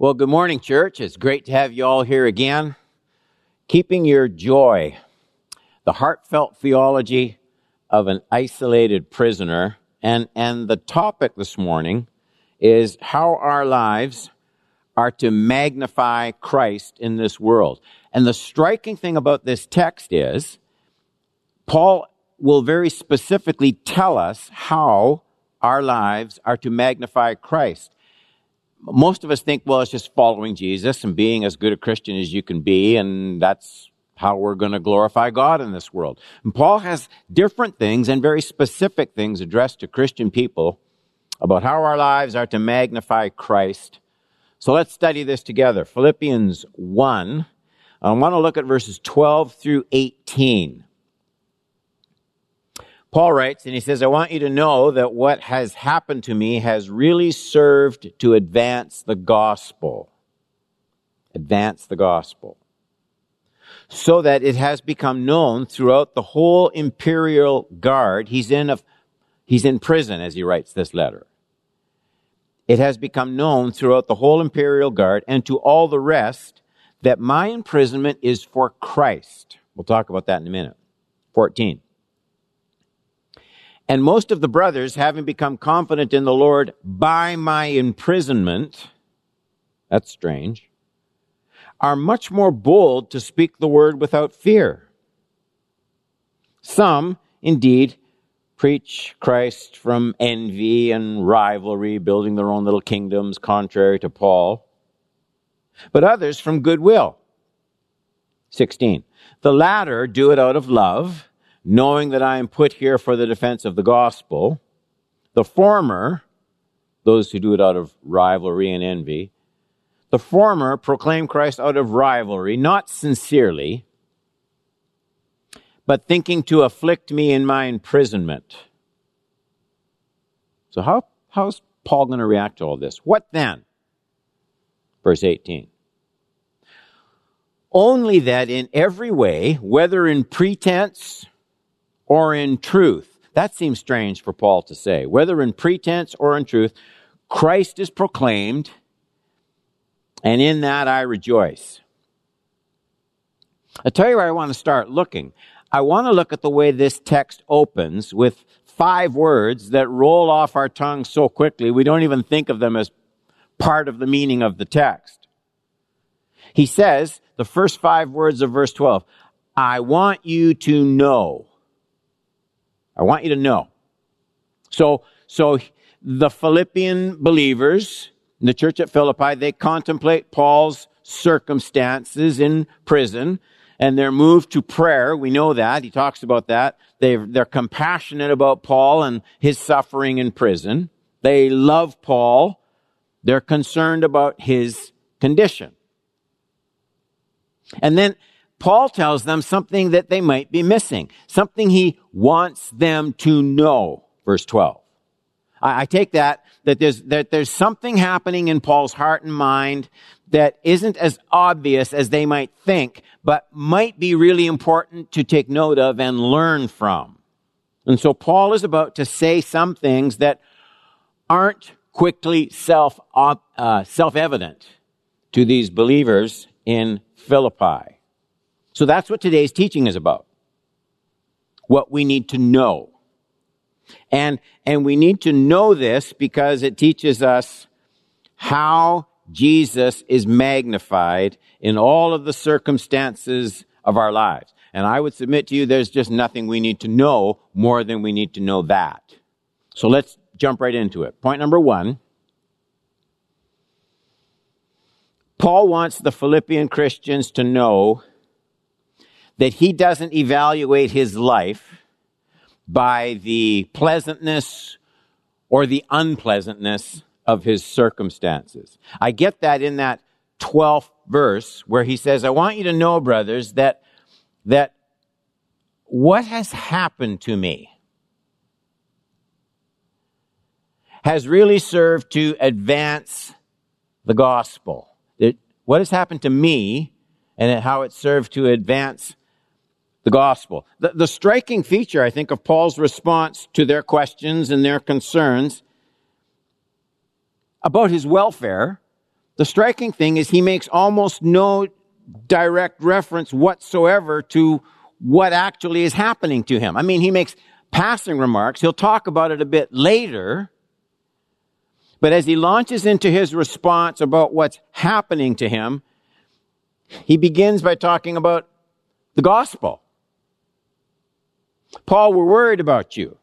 Well, good morning, church. It's great to have you all here again. Keeping your joy, the heartfelt theology of an isolated prisoner. And, and the topic this morning is how our lives are to magnify Christ in this world. And the striking thing about this text is Paul will very specifically tell us how our lives are to magnify Christ most of us think, well, it's just following Jesus and being as good a Christian as you can be, and that's how we're going to glorify God in this world. And Paul has different things and very specific things addressed to Christian people about how our lives are to magnify Christ. So let's study this together. Philippians 1. I want to look at verses 12 through 18. Paul writes, and he says, I want you to know that what has happened to me has really served to advance the gospel. Advance the gospel. So that it has become known throughout the whole imperial guard. He's in a, he's in prison as he writes this letter. It has become known throughout the whole imperial guard and to all the rest that my imprisonment is for Christ. We'll talk about that in a minute. 14. And most of the brothers, having become confident in the Lord by my imprisonment, that's strange, are much more bold to speak the word without fear. Some, indeed, preach Christ from envy and rivalry, building their own little kingdoms, contrary to Paul, but others from goodwill. 16. The latter do it out of love knowing that I am put here for the defense of the gospel. The former, those who do it out of rivalry and envy, the former proclaim Christ out of rivalry, not sincerely, but thinking to afflict me in my imprisonment. So how, how's Paul going to react to all this? What then? Verse 18 only that in every way, whether in pretense or in truth. That seems strange for Paul to say. Whether in pretense or in truth, Christ is proclaimed, and in that I rejoice. I'll tell you where I want to start looking. I want to look at the way this text opens with five words that roll off our tongue so quickly we don't even think of them as part of the meaning of the text. He says, the first five words of verse 12, I want you to know. I want you to know. So, so the Philippian believers, the church at Philippi, they contemplate Paul's circumstances in prison and they're moved to prayer. We know that. He talks about that. they they're compassionate about Paul and his suffering in prison. They love Paul. They're concerned about his condition. And then Paul tells them something that they might be missing, something he wants them to know. Verse 12. I, I take that, that there's, that there's something happening in Paul's heart and mind that isn't as obvious as they might think, but might be really important to take note of and learn from. And so Paul is about to say some things that aren't quickly self, uh, self-evident to these believers in Philippi. So that's what today's teaching is about. What we need to know. And, and we need to know this because it teaches us how Jesus is magnified in all of the circumstances of our lives. And I would submit to you, there's just nothing we need to know more than we need to know that. So let's jump right into it. Point number one. Paul wants the Philippian Christians to know that he doesn't evaluate his life by the pleasantness or the unpleasantness of his circumstances. I get that in that 12th verse where he says, I want you to know, brothers, that, that what has happened to me has really served to advance the gospel. It, what has happened to me and how it served to advance the gospel. The, the striking feature, I think, of Paul's response to their questions and their concerns about his welfare the striking thing is he makes almost no direct reference whatsoever to what actually is happening to him. I mean, he makes passing remarks. He'll talk about it a bit later. But as he launches into his response about what's happening to him, he begins by talking about the gospel. Paul, we're worried about you.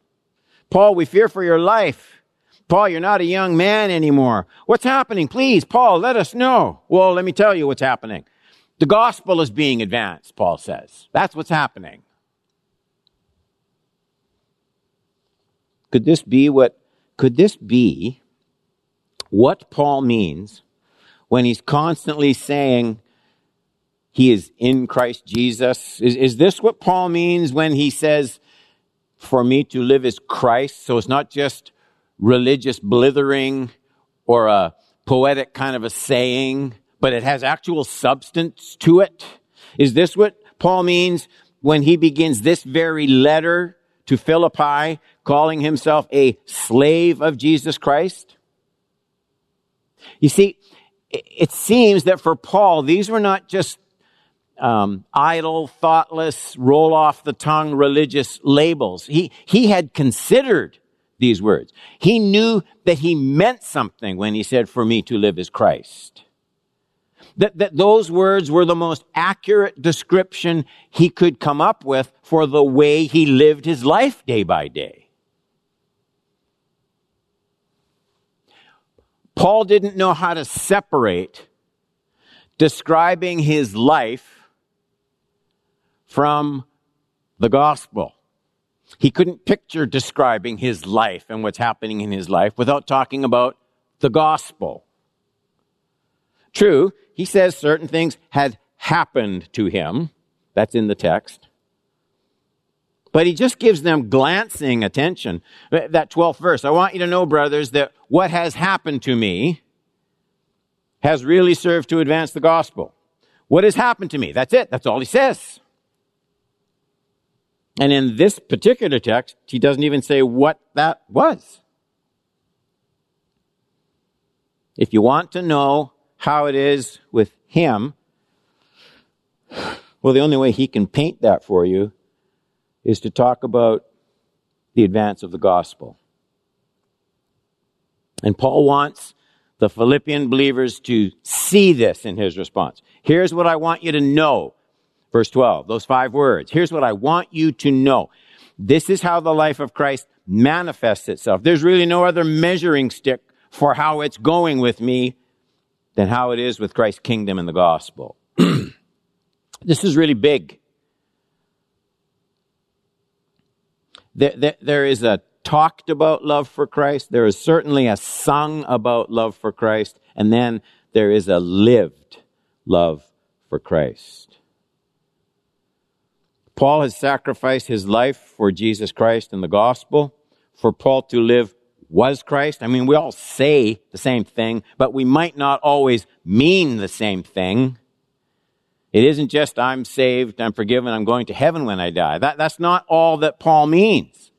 Paul, we fear for your life. Paul, you're not a young man anymore. What's happening? Please, Paul, let us know. Well, let me tell you what's happening. The gospel is being advanced, Paul says. That's what's happening. Could this be what, could this be what Paul means when he's constantly saying he is in Christ Jesus? Is, is this what Paul means when he says, for me to live is Christ? So it's not just religious blithering or a poetic kind of a saying, but it has actual substance to it. Is this what Paul means when he begins this very letter to Philippi, calling himself a slave of Jesus Christ? You see, it seems that for Paul, these were not just um, idle, thoughtless, roll off the tongue religious labels. He, he had considered these words. He knew that he meant something when he said, for me to live is Christ. That, that those words were the most accurate description he could come up with for the way he lived his life day by day. Paul didn't know how to separate describing his life from the gospel. He couldn't picture describing his life and what's happening in his life without talking about the gospel. True, he says certain things had happened to him. That's in the text. But he just gives them glancing attention. That 12th verse. I want you to know, brothers, that what has happened to me has really served to advance the gospel. What has happened to me? That's it. That's all he says. And in this particular text, he doesn't even say what that was. If you want to know how it is with him, well, the only way he can paint that for you is to talk about the advance of the gospel. And Paul wants the Philippian believers to see this in his response. Here's what I want you to know. Verse 12, those five words. Here's what I want you to know. This is how the life of Christ manifests itself. There's really no other measuring stick for how it's going with me than how it is with Christ's kingdom and the gospel. this is really big. There, there, there is a talked about love for Christ. There is certainly a sung about love for Christ. And then there is a lived love for Christ. Paul has sacrificed his life for Jesus Christ and the gospel. For Paul to live was Christ. I mean, we all say the same thing, but we might not always mean the same thing. It isn't just I'm saved, I'm forgiven, I'm going to heaven when I die. That, that's not all that Paul means.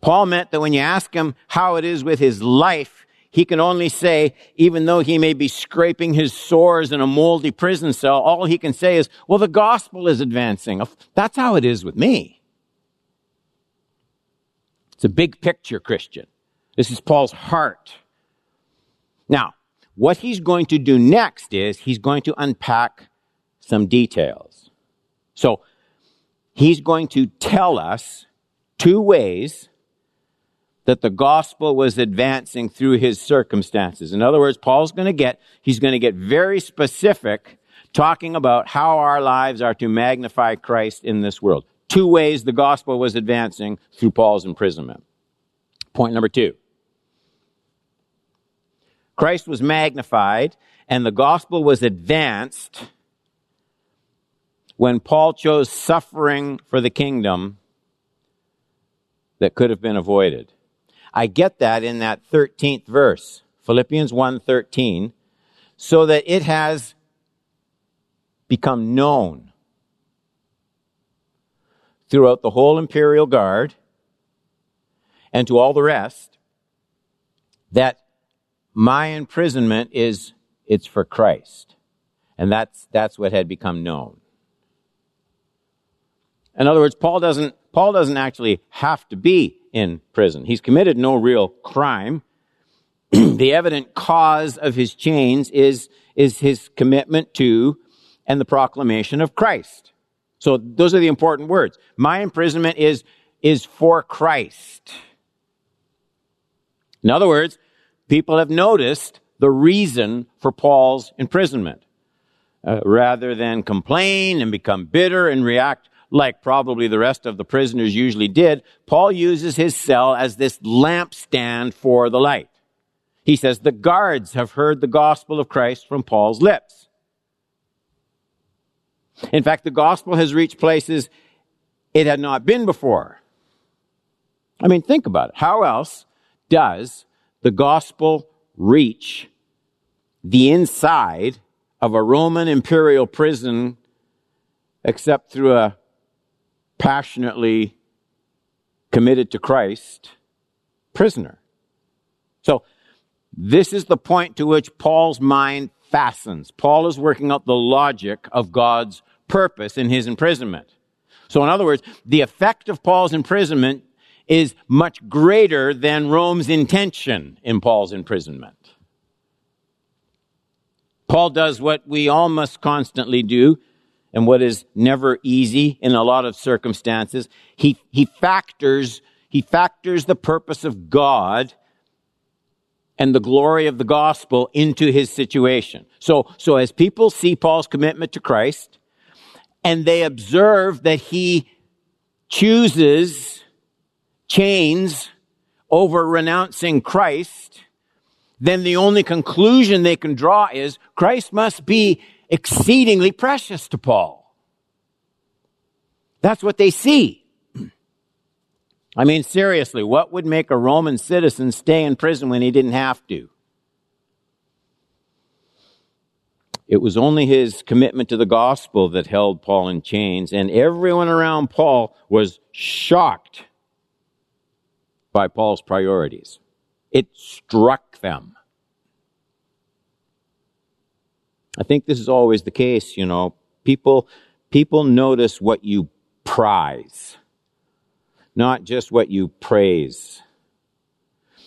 Paul meant that when you ask him how it is with his life, he can only say, even though he may be scraping his sores in a moldy prison cell, all he can say is, well, the gospel is advancing. That's how it is with me. It's a big picture, Christian. This is Paul's heart. Now, what he's going to do next is he's going to unpack some details. So he's going to tell us two ways that the gospel was advancing through his circumstances. In other words, Paul's going to get, he's going to get very specific talking about how our lives are to magnify Christ in this world. Two ways the gospel was advancing through Paul's imprisonment. Point number two. Christ was magnified and the gospel was advanced when Paul chose suffering for the kingdom that could have been avoided. I get that in that 13th verse, Philippians 1:13, so that it has become known throughout the whole imperial guard and to all the rest that my imprisonment is, it's for Christ. And that's, that's what had become known. In other words, Paul doesn't, Paul doesn't actually have to be in prison. He's committed no real crime. the evident cause of his chains is, is his commitment to and the proclamation of Christ. So those are the important words. My imprisonment is, is for Christ. In other words, people have noticed the reason for Paul's imprisonment. Uh, rather than complain and become bitter and react like probably the rest of the prisoners usually did, Paul uses his cell as this lampstand for the light. He says, the guards have heard the gospel of Christ from Paul's lips. In fact, the gospel has reached places it had not been before. I mean, think about it. How else does the gospel reach the inside of a Roman imperial prison except through a passionately committed to Christ prisoner. So, this is the point to which Paul's mind fastens. Paul is working out the logic of God's purpose in his imprisonment. So, in other words, the effect of Paul's imprisonment is much greater than Rome's intention in Paul's imprisonment. Paul does what we all must constantly do and what is never easy in a lot of circumstances. He, he factors, he factors the purpose of God and the glory of the gospel into his situation. So, so as people see Paul's commitment to Christ and they observe that he chooses chains over renouncing Christ, then the only conclusion they can draw is Christ must be exceedingly precious to Paul. That's what they see. I mean, seriously, what would make a Roman citizen stay in prison when he didn't have to? It was only his commitment to the gospel that held Paul in chains, and everyone around Paul was shocked by Paul's priorities. It struck them. I think this is always the case, you know. People, people notice what you prize, not just what you praise.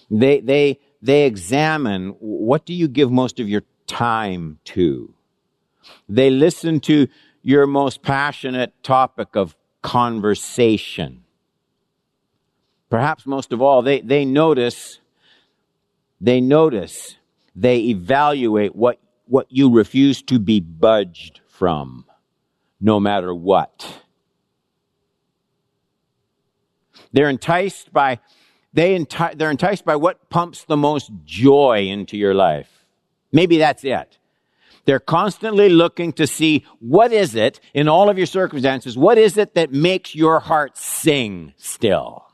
They, they, they examine what do you give most of your time to. They listen to your most passionate topic of conversation. Perhaps most of all, they, they notice, they notice, they evaluate what what you refuse to be budged from, no matter what. They're enticed by, they enti- they're enticed by what pumps the most joy into your life. Maybe that's it. They're constantly looking to see what is it in all of your circumstances, what is it that makes your heart sing still?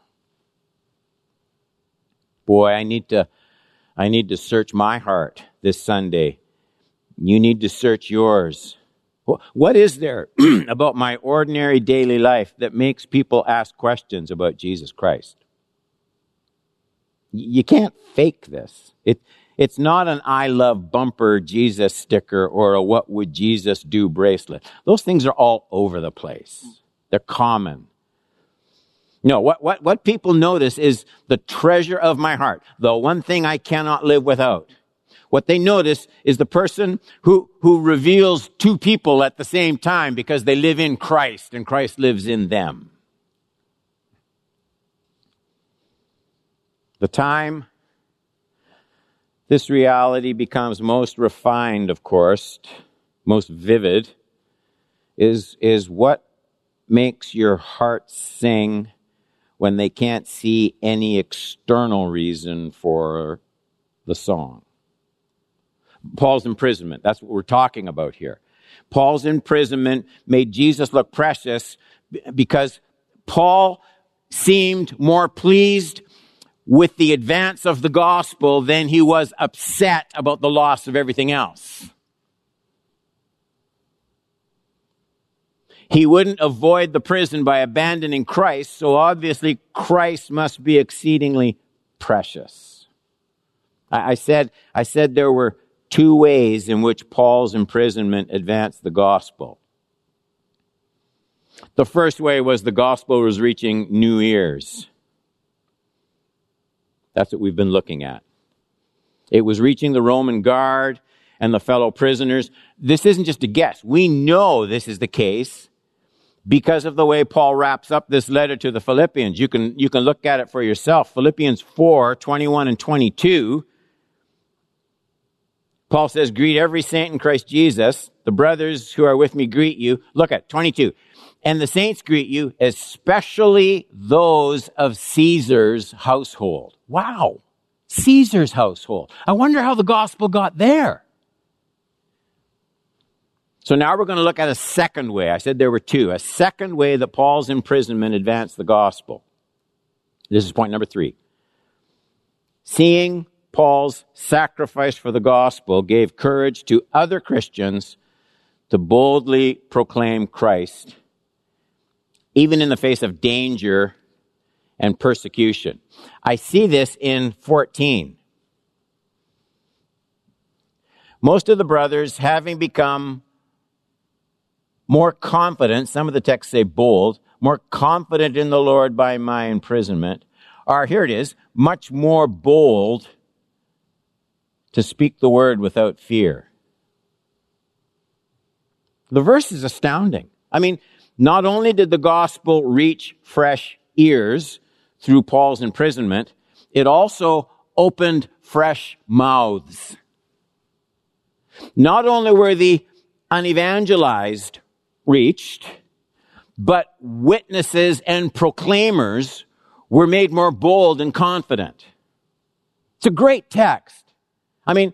Boy, I need to, I need to search my heart this Sunday you need to search yours. What is there about my ordinary daily life that makes people ask questions about Jesus Christ? You can't fake this. It, it's not an I love bumper Jesus sticker or a what would Jesus do bracelet. Those things are all over the place. They're common. No, what, what, what people notice is the treasure of my heart, the one thing I cannot live without. What they notice is the person who, who reveals two people at the same time because they live in Christ and Christ lives in them. The time this reality becomes most refined, of course, most vivid, is, is what makes your heart sing when they can't see any external reason for the song. Paul's imprisonment. That's what we're talking about here. Paul's imprisonment made Jesus look precious because Paul seemed more pleased with the advance of the gospel than he was upset about the loss of everything else. He wouldn't avoid the prison by abandoning Christ, so obviously Christ must be exceedingly precious. I, I said, I said there were two ways in which Paul's imprisonment advanced the gospel. The first way was the gospel was reaching new ears. That's what we've been looking at. It was reaching the Roman guard and the fellow prisoners. This isn't just a guess. We know this is the case because of the way Paul wraps up this letter to the Philippians. You can, you can look at it for yourself. Philippians 4, 21 and 22. Paul says, greet every saint in Christ Jesus. The brothers who are with me greet you. Look at 22. And the saints greet you, especially those of Caesar's household. Wow. Caesar's household. I wonder how the gospel got there. So now we're going to look at a second way. I said there were two. A second way that Paul's imprisonment advanced the gospel. This is point number three. Seeing Paul's sacrifice for the gospel gave courage to other Christians to boldly proclaim Christ, even in the face of danger and persecution. I see this in 14. Most of the brothers, having become more confident, some of the texts say bold, more confident in the Lord by my imprisonment, are, here it is, much more bold to speak the word without fear. The verse is astounding. I mean, not only did the gospel reach fresh ears through Paul's imprisonment, it also opened fresh mouths. Not only were the unevangelized reached, but witnesses and proclaimers were made more bold and confident. It's a great text. I mean,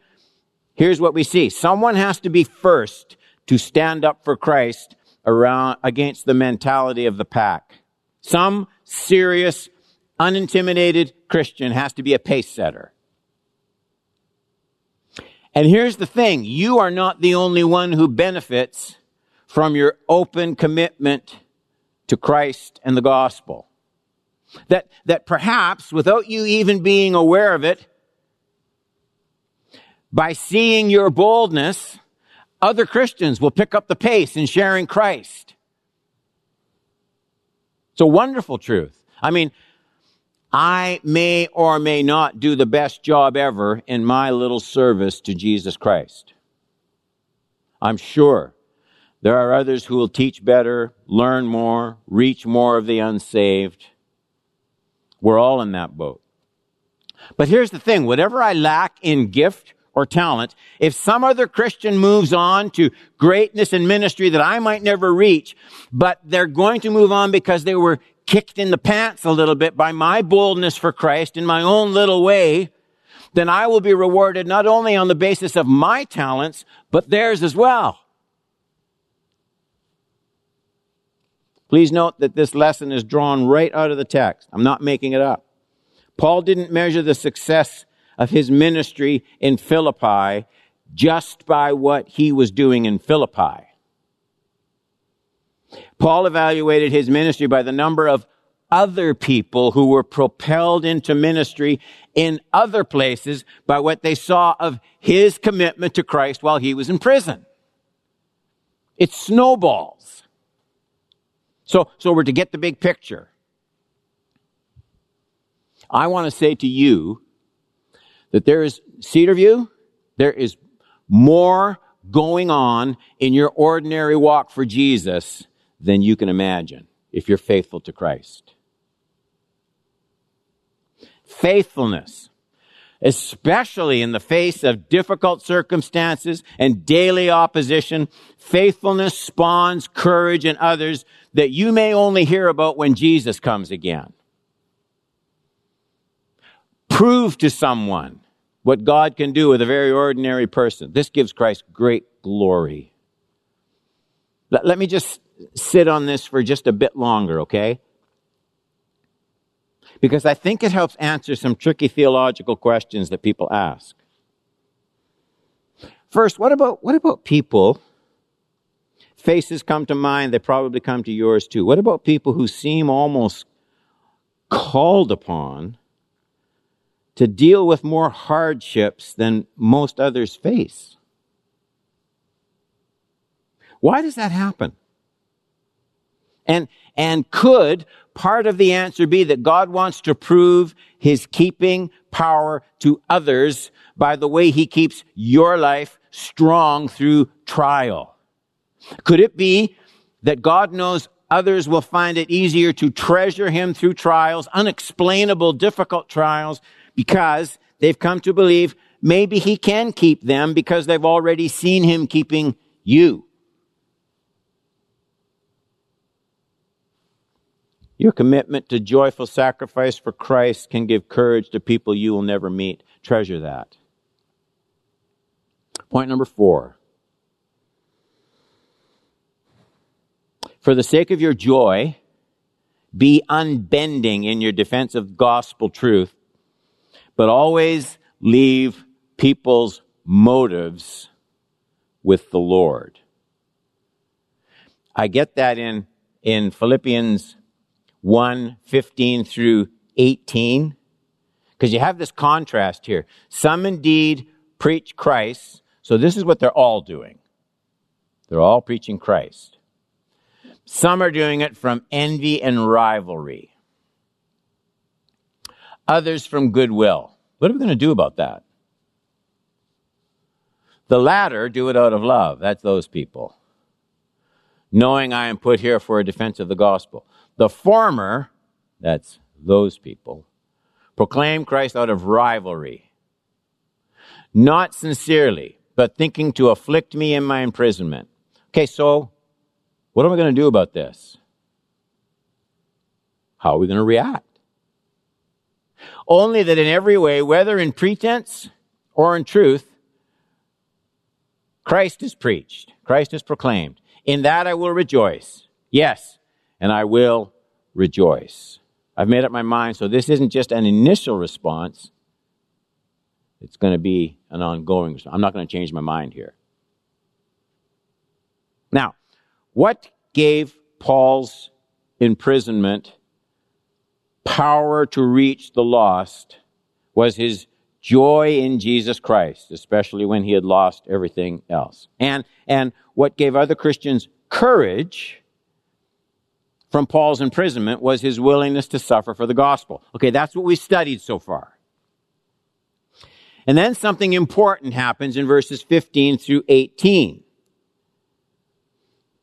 here's what we see. Someone has to be first to stand up for Christ around, against the mentality of the pack. Some serious, unintimidated Christian has to be a pace setter. And here's the thing. You are not the only one who benefits from your open commitment to Christ and the gospel. That, that perhaps without you even being aware of it, by seeing your boldness, other Christians will pick up the pace in sharing Christ. It's a wonderful truth. I mean, I may or may not do the best job ever in my little service to Jesus Christ. I'm sure there are others who will teach better, learn more, reach more of the unsaved. We're all in that boat. But here's the thing, whatever I lack in gift or talent, if some other Christian moves on to greatness in ministry that I might never reach, but they're going to move on because they were kicked in the pants a little bit by my boldness for Christ in my own little way, then I will be rewarded not only on the basis of my talents, but theirs as well. Please note that this lesson is drawn right out of the text. I'm not making it up. Paul didn't measure the success of his ministry in Philippi just by what he was doing in Philippi. Paul evaluated his ministry by the number of other people who were propelled into ministry in other places by what they saw of his commitment to Christ while he was in prison. It snowballs. So, so we're to get the big picture. I want to say to you that there is Cedarview, there is more going on in your ordinary walk for Jesus than you can imagine if you're faithful to Christ. Faithfulness especially in the face of difficult circumstances and daily opposition, faithfulness spawns courage in others that you may only hear about when Jesus comes again. Prove to someone what God can do with a very ordinary person. This gives Christ great glory. Let, let me just sit on this for just a bit longer, okay? because I think it helps answer some tricky theological questions that people ask. First, what about, what about people? Faces come to mind, they probably come to yours too. What about people who seem almost called upon to deal with more hardships than most others face. Why does that happen? And, and could part of the answer be that God wants to prove his keeping power to others by the way he keeps your life strong through trial? Could it be that God knows others will find it easier to treasure him through trials, unexplainable, difficult trials, because they've come to believe maybe he can keep them because they've already seen him keeping you. Your commitment to joyful sacrifice for Christ can give courage to people you will never meet. Treasure that. Point number four. For the sake of your joy, be unbending in your defense of gospel truth, but always leave people's motives with the Lord. I get that in, in Philippians 1 15 through 18. Because you have this contrast here. Some indeed preach Christ. So this is what they're all doing. They're all preaching Christ. Some are doing it from envy and rivalry. Others from goodwill. What are we going to do about that? The latter do it out of love. That's those people. Knowing I am put here for a defense of the gospel. The former, that's those people, proclaim Christ out of rivalry, not sincerely, but thinking to afflict me in my imprisonment. Okay, so what am I going to do about this? How are we going to react? Only that in every way, whether in pretense or in truth, Christ is preached, Christ is proclaimed. In that I will rejoice. Yes, and I will rejoice. I've made up my mind, so this isn't just an initial response. It's going to be an ongoing response. I'm not going to change my mind here. Now, what gave Paul's imprisonment power to reach the lost was his joy in Jesus Christ, especially when he had lost everything else. And, and what gave other Christians courage from Paul's imprisonment was his willingness to suffer for the gospel. Okay, that's what we studied so far. And then something important happens in verses 15 through 18,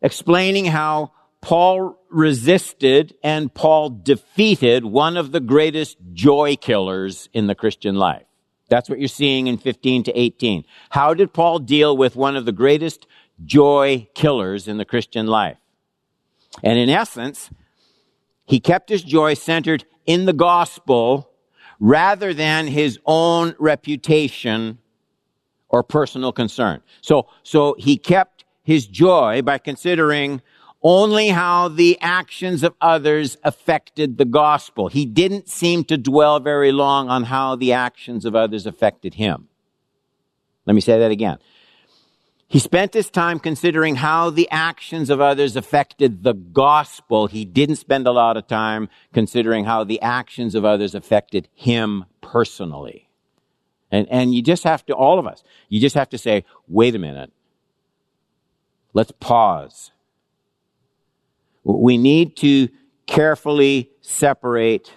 explaining how Paul resisted and Paul defeated one of the greatest joy killers in the Christian life. That's what you're seeing in 15 to 18. How did Paul deal with one of the greatest joy killers in the Christian life? And in essence, he kept his joy centered in the gospel rather than his own reputation or personal concern. So, so he kept his joy by considering only how the actions of others affected the gospel. He didn't seem to dwell very long on how the actions of others affected him. Let me say that again. He spent his time considering how the actions of others affected the gospel. He didn't spend a lot of time considering how the actions of others affected him personally. And, and you just have to, all of us, you just have to say, wait a minute. Let's pause. We need to carefully separate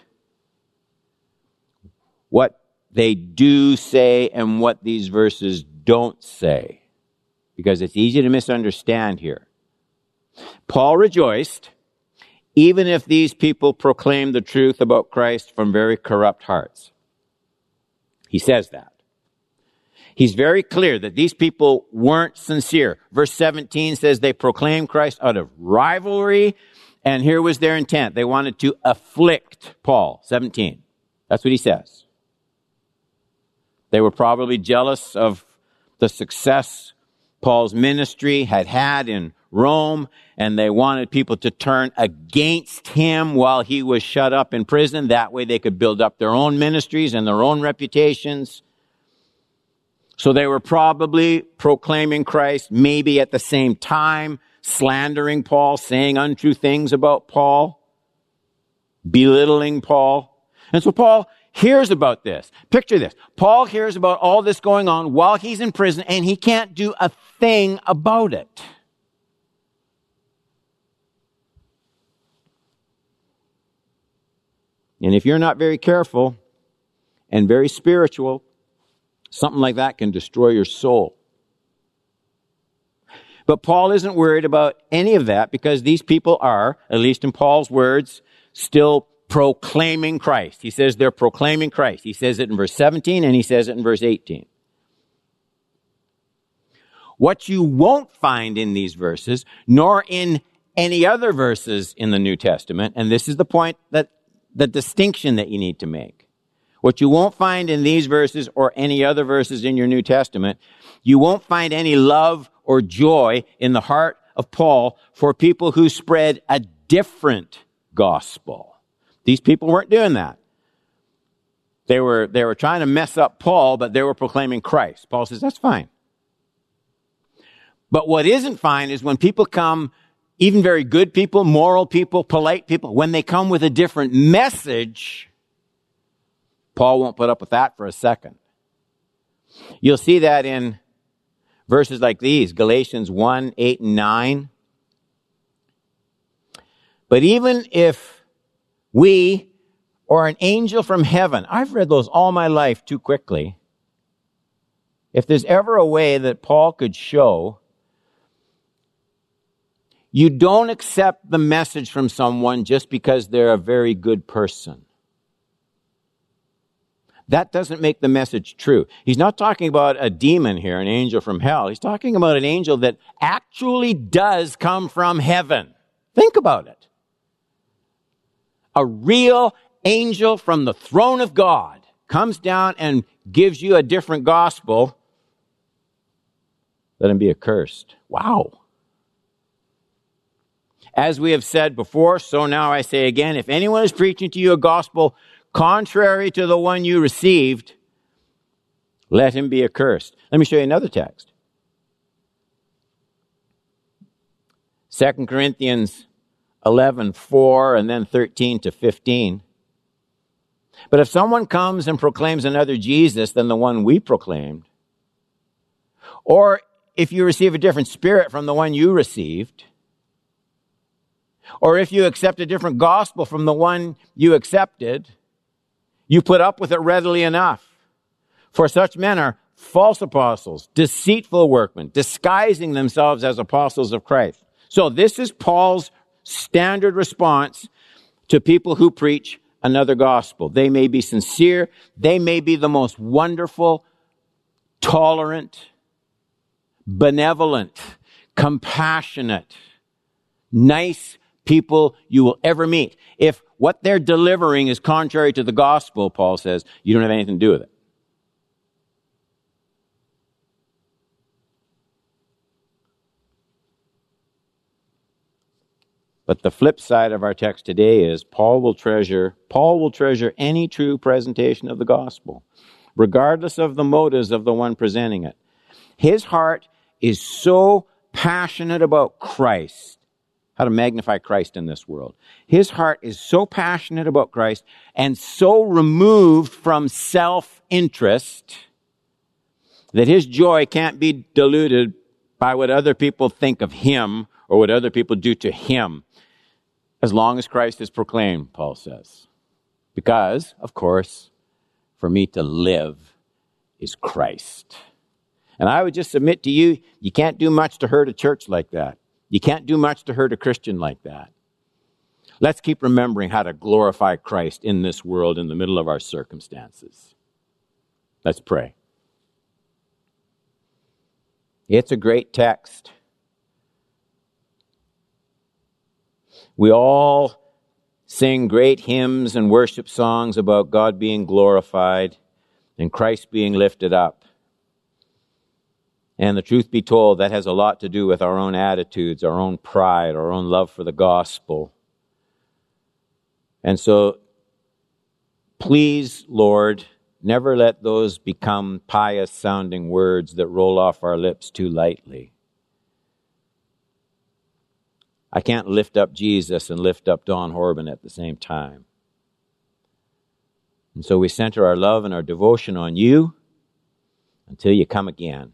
what they do say and what these verses don't say because it's easy to misunderstand here. Paul rejoiced even if these people proclaimed the truth about Christ from very corrupt hearts. He says that. He's very clear that these people weren't sincere. Verse 17 says they proclaimed Christ out of rivalry, and here was their intent. They wanted to afflict Paul. 17. That's what he says. They were probably jealous of the success Paul's ministry had had in Rome, and they wanted people to turn against him while he was shut up in prison. That way they could build up their own ministries and their own reputations. So they were probably proclaiming Christ, maybe at the same time, slandering Paul, saying untrue things about Paul, belittling Paul. And so Paul, hears about this. Picture this. Paul hears about all this going on while he's in prison and he can't do a thing about it. And if you're not very careful and very spiritual, something like that can destroy your soul. But Paul isn't worried about any of that because these people are, at least in Paul's words, still proclaiming Christ. He says they're proclaiming Christ. He says it in verse 17 and he says it in verse 18. What you won't find in these verses, nor in any other verses in the New Testament, and this is the point that the distinction that you need to make. What you won't find in these verses or any other verses in your New Testament, you won't find any love or joy in the heart of Paul for people who spread a different gospel. These people weren't doing that. They were, they were trying to mess up Paul, but they were proclaiming Christ. Paul says, that's fine. But what isn't fine is when people come even very good people, moral people, polite people, when they come with a different message, Paul won't put up with that for a second. You'll see that in verses like these Galatians 1 8 and 9. But even if we or an angel from heaven, I've read those all my life too quickly. If there's ever a way that Paul could show you don't accept the message from someone just because they're a very good person. That doesn't make the message true. He's not talking about a demon here, an angel from hell. He's talking about an angel that actually does come from heaven. Think about it. A real angel from the throne of God comes down and gives you a different gospel. Let him be accursed. Wow. As we have said before, so now I say again, if anyone is preaching to you a gospel contrary to the one you received, let him be accursed. Let me show you another text. 2 Corinthians 11, 4, and then 13 to 15. But if someone comes and proclaims another Jesus than the one we proclaimed, or if you receive a different spirit from the one you received, or if you accept a different gospel from the one you accepted, you put up with it readily enough. For such men are false apostles, deceitful workmen, disguising themselves as apostles of Christ. So this is Paul's standard response to people who preach another gospel. They may be sincere. They may be the most wonderful, tolerant, benevolent, compassionate, nice people you will ever meet. If what they're delivering is contrary to the gospel, Paul says, you don't have anything to do with it. But the flip side of our text today is Paul will treasure Paul will treasure any true presentation of the gospel, regardless of the motives of the one presenting it. His heart is so passionate about Christ how to magnify Christ in this world. His heart is so passionate about Christ and so removed from self-interest that his joy can't be diluted by what other people think of him or what other people do to him as long as Christ is proclaimed, Paul says. Because, of course, for me to live is Christ. And I would just submit to you, you can't do much to hurt a church like that. You can't do much to hurt a Christian like that. Let's keep remembering how to glorify Christ in this world in the middle of our circumstances. Let's pray. It's a great text. We all sing great hymns and worship songs about God being glorified and Christ being lifted up. And the truth be told, that has a lot to do with our own attitudes, our own pride, our own love for the gospel. And so, please, Lord, never let those become pious sounding words that roll off our lips too lightly. I can't lift up Jesus and lift up Don Horban at the same time. And so we center our love and our devotion on you until you come again.